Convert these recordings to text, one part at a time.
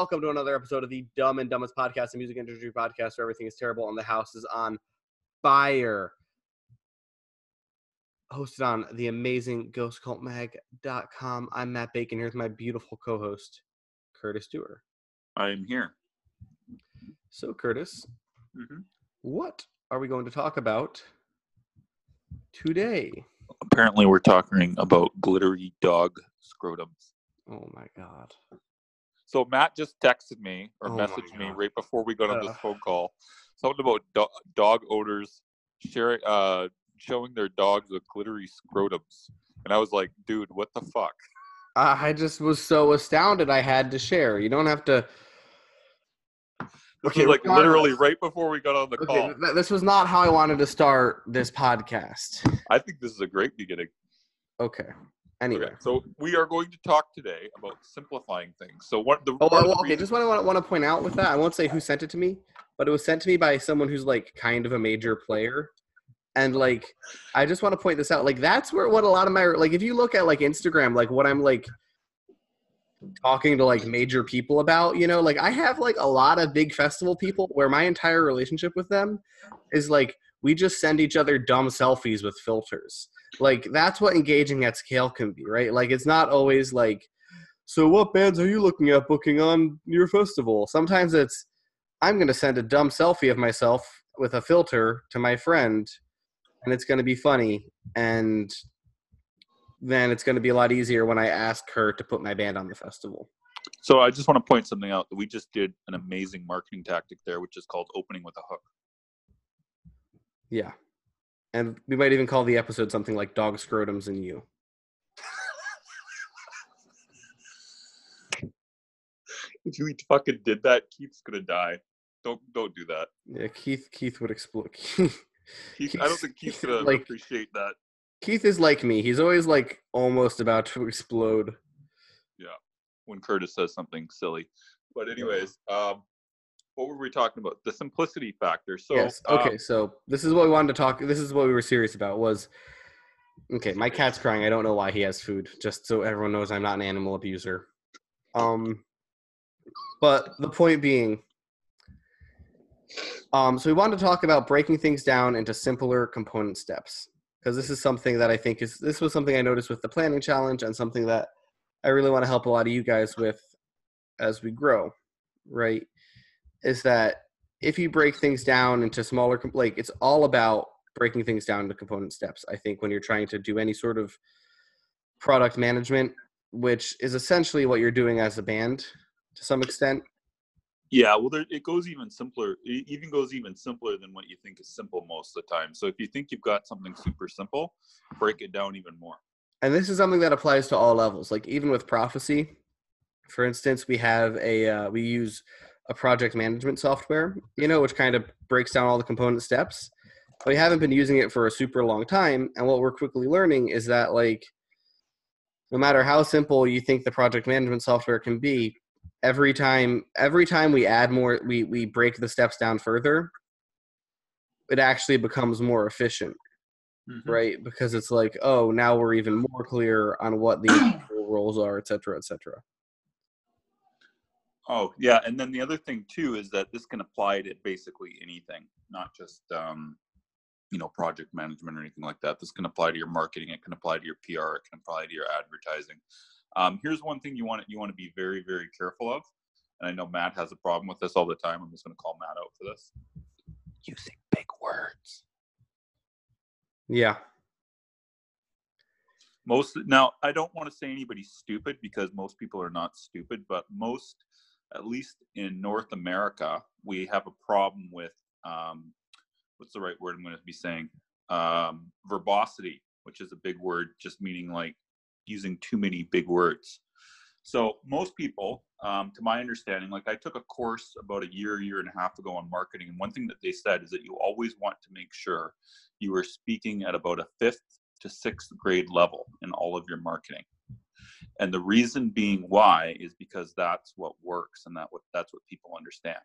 welcome to another episode of the Dumb and Dumbest Podcast, a music industry podcast where everything is terrible and the house is on fire. Hosted on the amazing ghostcultmag.com. I'm Matt Bacon here with my beautiful co-host, Curtis Stewart. I am here. So, Curtis, Mhm. what are we going to talk about today? Apparently, we're talking about glittery dog scrotums. Oh my god. So Matt just texted me or Oh messaged me right before we got on this phone call. Something about do- dog odors sharing, uh, showing their dogs with glittery scrotums, and I was like, "Dude, what the fuck?" I I just was so astounded I had to share. You don't have to This Okay, like literally right before we got on the Okay, call. th- this was not how I wanted to start this podcast. I think this is a great beginning. Okay. Anyway. Okay, so we are going to talk today about simplifying things. So what the Oh, well, the okay. Just what I want, to want to point out with that, I won't say who sent it to me, but it was sent to me by someone who's like kind of a major player, and like I just want to point this out. Like that's where what a lot of my like if you look at like Instagram, like what I'm like talking to like major people about, you know, like I have like a lot of big festival people where my entire relationship with them is like we just send each other dumb selfies with filters. Like that's what engaging at scale can be, right? Like it's not always like so what bands are you looking at booking on your festival? Sometimes it's I'm going to send a dumb selfie of myself with a filter to my friend and it's going to be funny and then it's going to be a lot easier when I ask her to put my band on the festival. So I just want to point something out that we just did an amazing marketing tactic there, which is called opening with a hook. Yeah. And we might even call the episode something like dog scrotums and you. If you fucking did that, Keith's gonna die. Don't don't do that. Yeah, Keith Keith would explode. Keith, I don't think Keith's gonna Like- appreciate that. Keith is like me. He's always like almost about to explode. Yeah. When Curtis says something silly. But anyways, um, what were we talking about? The simplicity factor. So yes. um, Okay. so this is what we wanted to talk. This is what we were serious about. Was okay. My cat's crying. I don't know why he has food. Just so everyone knows, I'm not an animal abuser. Um, but the point being, um, so we wanted to talk about breaking things down into simpler component steps because this is something that I think is this was something I noticed with the planning challenge and something that I really want to help a lot of you guys with as we grow. Right? Is that if you break things down into smaller like it's all about breaking things down into component steps i think when you're trying to do any sort of product management which is essentially what you're doing as a band to some extent yeah, well, there, it goes even simpler. It even goes even simpler than what you think is simple most of the time. So if you think you've got something super simple, break it down even more. and this is something that applies to all levels like even with prophecy for instance we have a uh, we use a project management software you know which kind of breaks down all the component steps but we haven't been using it for a super long time and what we're quickly learning is that like no matter how simple you think the project management software can be every time every time we add more we we break the steps down further it actually becomes more efficient mm-hmm. right? Because it's like, oh, now we're even more clear on what the roles are, et cetera, et cetera. Oh, yeah. And then the other thing too is that this can apply to basically anything, not just um, you know, project management or anything like that. This can apply to your marketing, it can apply to your PR, it can apply to your advertising. Um, here's one thing you want you want to be very, very careful of. And I know Matt has a problem with this all the time. I'm just gonna call Matt out for this. Using big words. Yeah. most now i don't want to say anybody's stupid because most people are not stupid but most at least in north america we have a problem with um, what's the right word i'm going to be saying um, verbosity which is a big word just meaning like using too many big words So most people, um, to my understanding, like I took a course about a year, year and a half ago on marketing, and one thing that they said is that you always want to make sure you are speaking at about a fifth to sixth grade level in all of your marketing. And the reason being why is because that's what works and that what that's what people understand.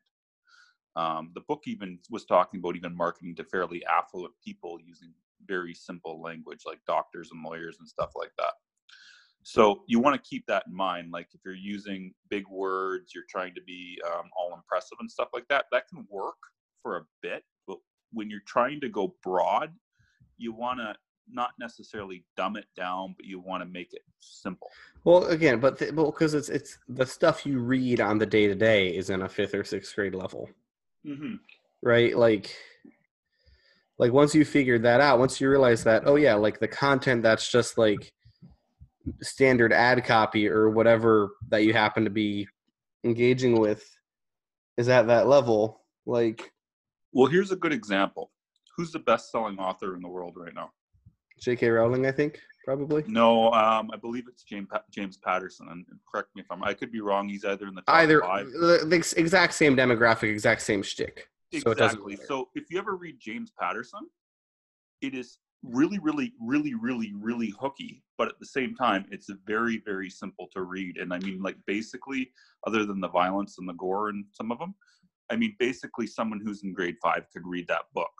Um, the book even was talking about even marketing to fairly affluent people using very simple language like doctors and lawyers and stuff like that. So you want to keep that in mind. Like if you're using big words, you're trying to be um, all impressive and stuff like that. That can work for a bit, but when you're trying to go broad, you want to not necessarily dumb it down, but you want to make it simple. Well, again, but th- well, because it's it's the stuff you read on the day to day is in a fifth or sixth grade level, Mm-hmm. right? Like, like once you figured that out, once you realize that, oh yeah, like the content that's just like standard ad copy or whatever that you happen to be engaging with is at that level. Like Well, here's a good example. Who's the best-selling author in the world right now? J.K. Rowling, I think probably. No, um, I believe it's James Pa- James Patterson. And correct me if I'm. I could be wrong. He's either in the top Either five. the, exact same demographic, exact same shtick. So exactly. matter. So if you ever read James Patterson, it is really, really, really, really, really hooky. But at the same time, it's very, very simple to read. And I mean, like basically, other than the violence and the gore and some of them, I mean, basically, someone who's in grade five could read that book,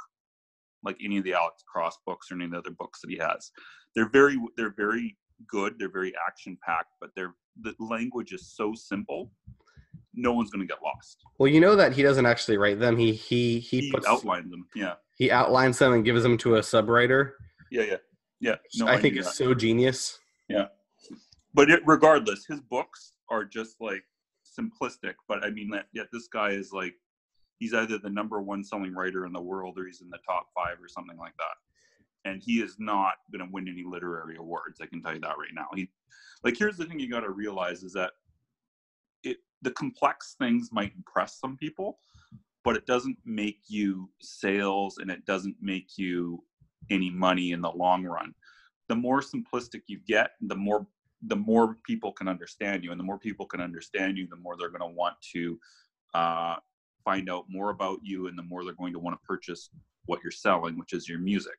like any of the Alex Cross books or any of the other books that he has. They're very, they're very good. They're very action packed, but they're the language is so simple. No one's going to get lost. Well, you know that he doesn't actually write them. He he he, He puts outlined them. Yeah. he outlines them and gives them to a subwriter. Yeah, yeah, yeah. No, I think it's that. so genius. Yeah, but it, regardless, his books are just like simplistic. But I mean, that yet this guy is like, he's either the number one selling writer in the world or he's in the top five or something like that. And he is not going to win any literary awards. I can tell you that right now. He, like, here's the thing you got to realize is that it the complex things might impress some people, but it doesn't make you sales and it doesn't make you any money in the long run. The more simplistic you get, the more the more people can understand you, and the more people can understand you, the more they're going to want to uh, find out more about you, and the more they're going to want to purchase what you're selling, which is your music.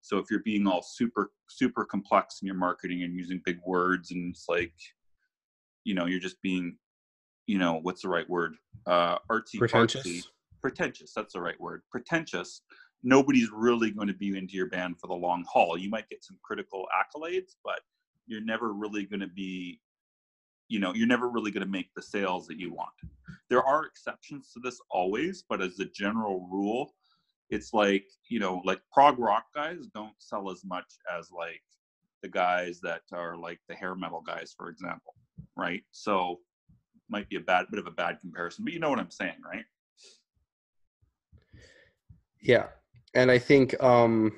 So if you're being all super super complex in your marketing and using big words, and it's like, you know, you're just being, you know, what's the right word? Uh, artsy, Pretentious. pretentious that's the right word pretentious nobody's really going to be into your band for the long haul you might get some critical accolades but you're never really going to be you know you're never really going to make the sales that you want there are exceptions to this always but as a general rule it's like you know like prog rock guys don't sell as much as like the guys that are like the hair metal guys for example right so might be a bad bit of a bad comparison but you know what i'm saying right Yeah. And I think um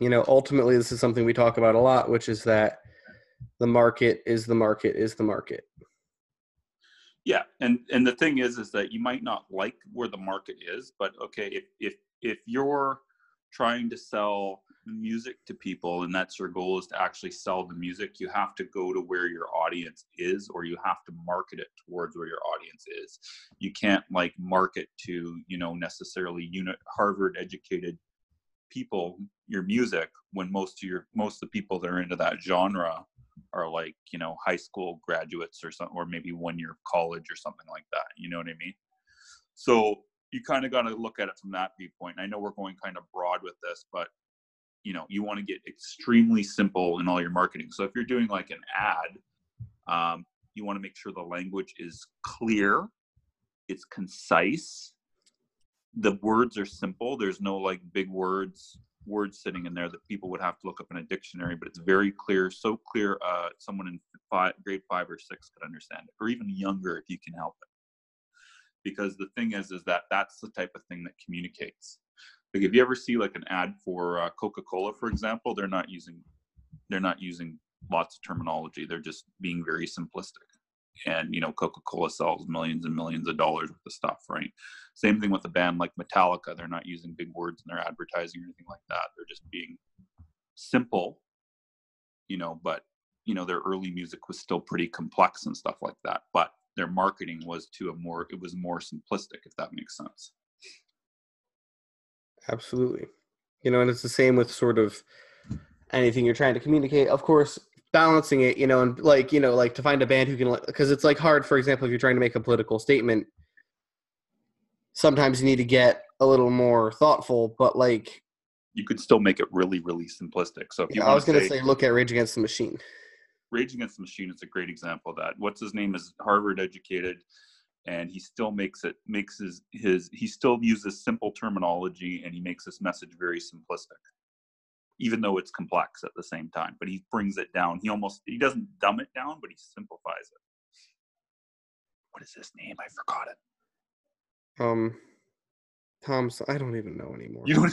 you know, ultimately this is something we talk about a lot, which is that the market is the market is the market. yeah and and the thing is is that you might not like where the market is but okay if if if you're trying to sell music to people and that's your goal is to actually sell the music you have to go to where your audience is or you have to market it towards where your audience is you can't like market to you know necessarily unit harvard educated people your music when most of your most of the people that are into that genre are like you know high school graduates or something or maybe one year of college or something like that you know what i mean? So you kind of got to look at it from that viewpoint i know we're going kind of broad with this but you know you want to get extremely simple in all your marketing. So if you're doing like an ad um, you want to make sure the language is clear it's concise the words are simple there's no like big words words sitting in there that people would have to look up in a dictionary but it's very clear so clear uh, someone in five, grade five or six could understand it or even younger if you can help it. Because the thing is is that that's the type of thing that communicates. Like if you ever see like an ad for uh, coca-cola for example they're not using they're not using lots of terminology they're just being very simplistic and you know coca-cola sells millions and millions of dollars worth of stuff right same thing with a band like metallica they're not using big words in their advertising or anything like that they're just being simple you know but you know their early music was still pretty complex and stuff like that but their marketing was to a more it was more simplistic if that makes sense Absolutely. You know, and it's the same with sort of anything you're trying to communicate. Of course, balancing it, you know, and like, you know, like to find a band who can, because it's like hard, for example, if you're trying to make a political statement, sometimes you need to get a little more thoughtful, but like, you could still make it really really simplistic. So if you I was going to say, say, look at Rage Against the Machine. rage against the machine is a great example of that. What's his name is harvard educated and he still makes it makes his his he still uses simple terminology and he makes this message very simplistic even though it's complex at the same time but he brings it down he almost he doesn't dumb it down but he simplifies it what is his name i forgot it Um, Tom, I don't even know anymore. you know what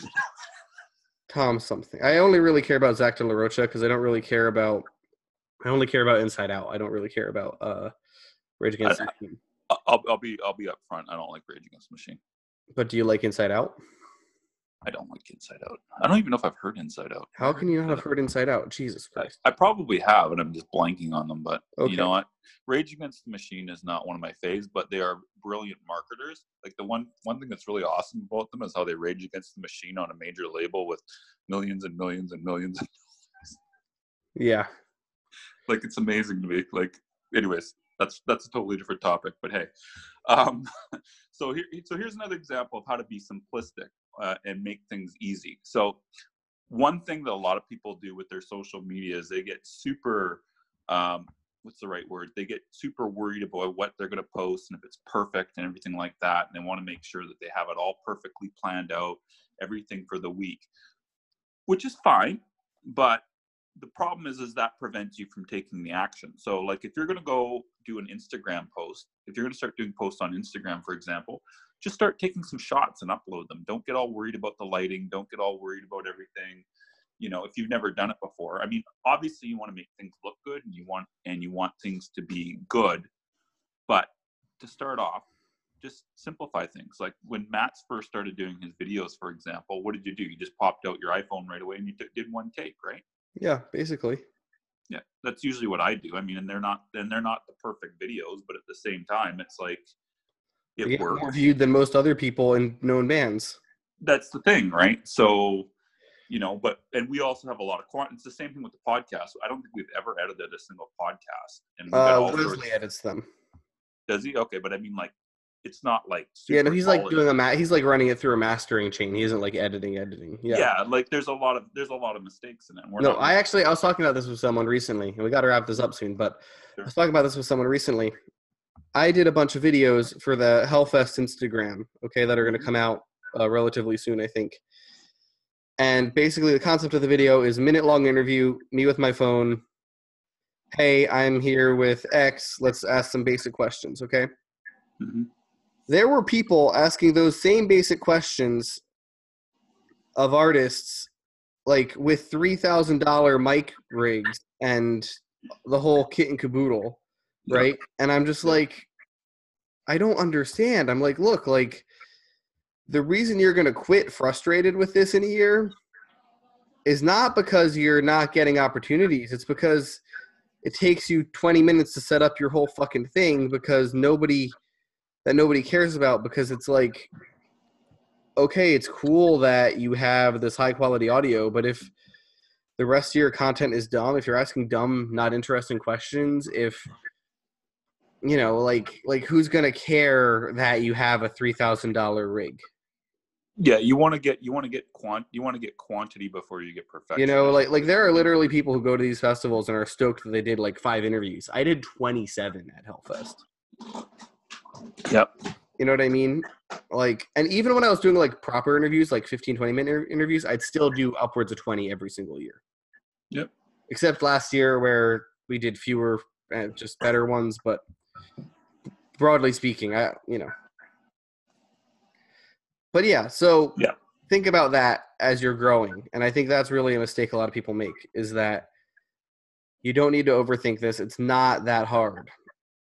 Tom something. I only really care about Zach De La Rocha because I don't really care about. I only care about Inside Out. I don't really care about uh, Rage Against the Machine. I'll, I'll be i'll be up front i don't like rage against the machine But do you like Inside Out? I don't like inside out i don't even know if i've heard inside out How can you not have heard Inside Out? Jesus Christ. I probably have, and I'm just blanking on them. But Okay. you know what? Rage Against the Machine is not one of my faves, but they are brilliant marketers. Like the one one thing that's really awesome about them is how they rage against the machine on a major label with millions and millions and millions. Yeah. like it's amazing to me. Like, anyways, that's that's a totally different topic. But hey, um, so here so here's another example of how to be simplistic uh, and make things easy. So one thing that a lot of people do with their social media is they get super um, what's the right word they get super worried about what they're going to post and if it's perfect and everything like that and they want to make sure that they have it all perfectly planned out everything for the week which is fine but the problem is is that prevents you from taking the action so like if you're going to go do an instagram post if you're going to start doing posts on instagram for example just start taking some shots and upload them. Don't get all worried about the lighting. Don't get all worried about everything you know if you've never done it before. I mean obviously you want to make things look good and you want and you want things to be good but to start off just simplify things. Like when matt's first started doing his videos for example what did you do? You just popped out your iphone right away and you took, did one take right? Yeah, basically. yeah that's usually what i do. I mean and they're not and they're not the perfect videos but at the same time it's like It get more viewed than most other people in known bands. that's the thing right so you know but and we also have a lot of quant it's the same thing with the podcast i don't think we've ever edited a single podcast and Uh, Wesley edits them. does he okay but i mean like it's not like Yeah, no, he's like doing a ma- he's like running it through a mastering chain. He isn't like editing, editing. Yeah. yeah. like there's a lot of there's a lot of mistakes in it no, I actually I was talking about this with someone recently, and we got to wrap this up soon. But I was talking about this with someone recently. I did a bunch of videos for the Hellfest Instagram, okay, that are going to come out uh, relatively soon, I think. And basically, the concept of the video is minute long interview, me with my phone. Hey, I'm here with X. Let's ask some basic questions, okay? Mhm. There were people asking those same basic questions of artists, like with three thousand dollar mic rigs and the whole kit and caboodle, Yeah. right? And I'm just like, I don't understand. I'm like, look, like the reason you're gonna quit frustrated with this in a year is not because you're not getting opportunities. It's because it takes you 20 minutes to set up your whole fucking thing because nobody that nobody cares about because it's like okay it's cool that you have this high quality audio but if the rest of your content is dumb if you're asking dumb not interesting questions if you know like like who's gonna care that you have a $3000 rig yeah you want to get you want to get quant you want to get quantity before you get perfection you know like like there are literally people who go to these festivals and are stoked that they did like five interviews i did 27 at hellfest yep You know what I mean? Like, and even when I was doing like proper interviews, like 15, 20 minute inter- interviews, I'd still do upwards of 20 every single year. Yep. Except last year where we did fewer and just better ones. But broadly speaking, I, you know. But yeah, so Yeah. think about that as you're growing. And I think that's really a mistake a lot of people make is that you don't need to overthink this. It's not that hard.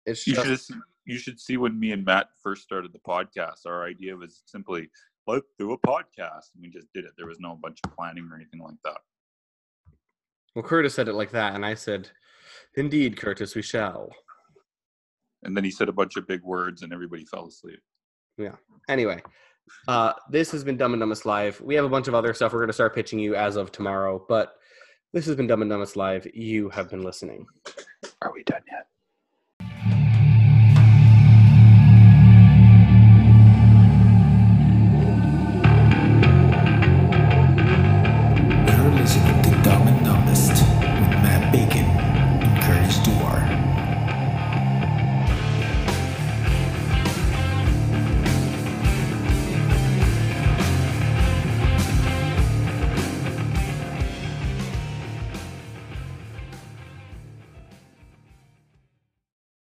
It's you just, should just, you should see when me and Matt first started the podcast. Our idea was simply let's do a podcast, and we just did it. There was no bunch of planning or anything like that. Well, Curtis said it like that, and I said, Indeed, Curtis, we shall. And then he said a bunch of big words, and everybody fell asleep. Yeah. Anyway, uh, this has been Dumb and Dumbest Live. We have a bunch of other stuff we're going to start pitching you as of tomorrow, but this has been Dumb and Dumbest Live. You have been listening. Are we done yet?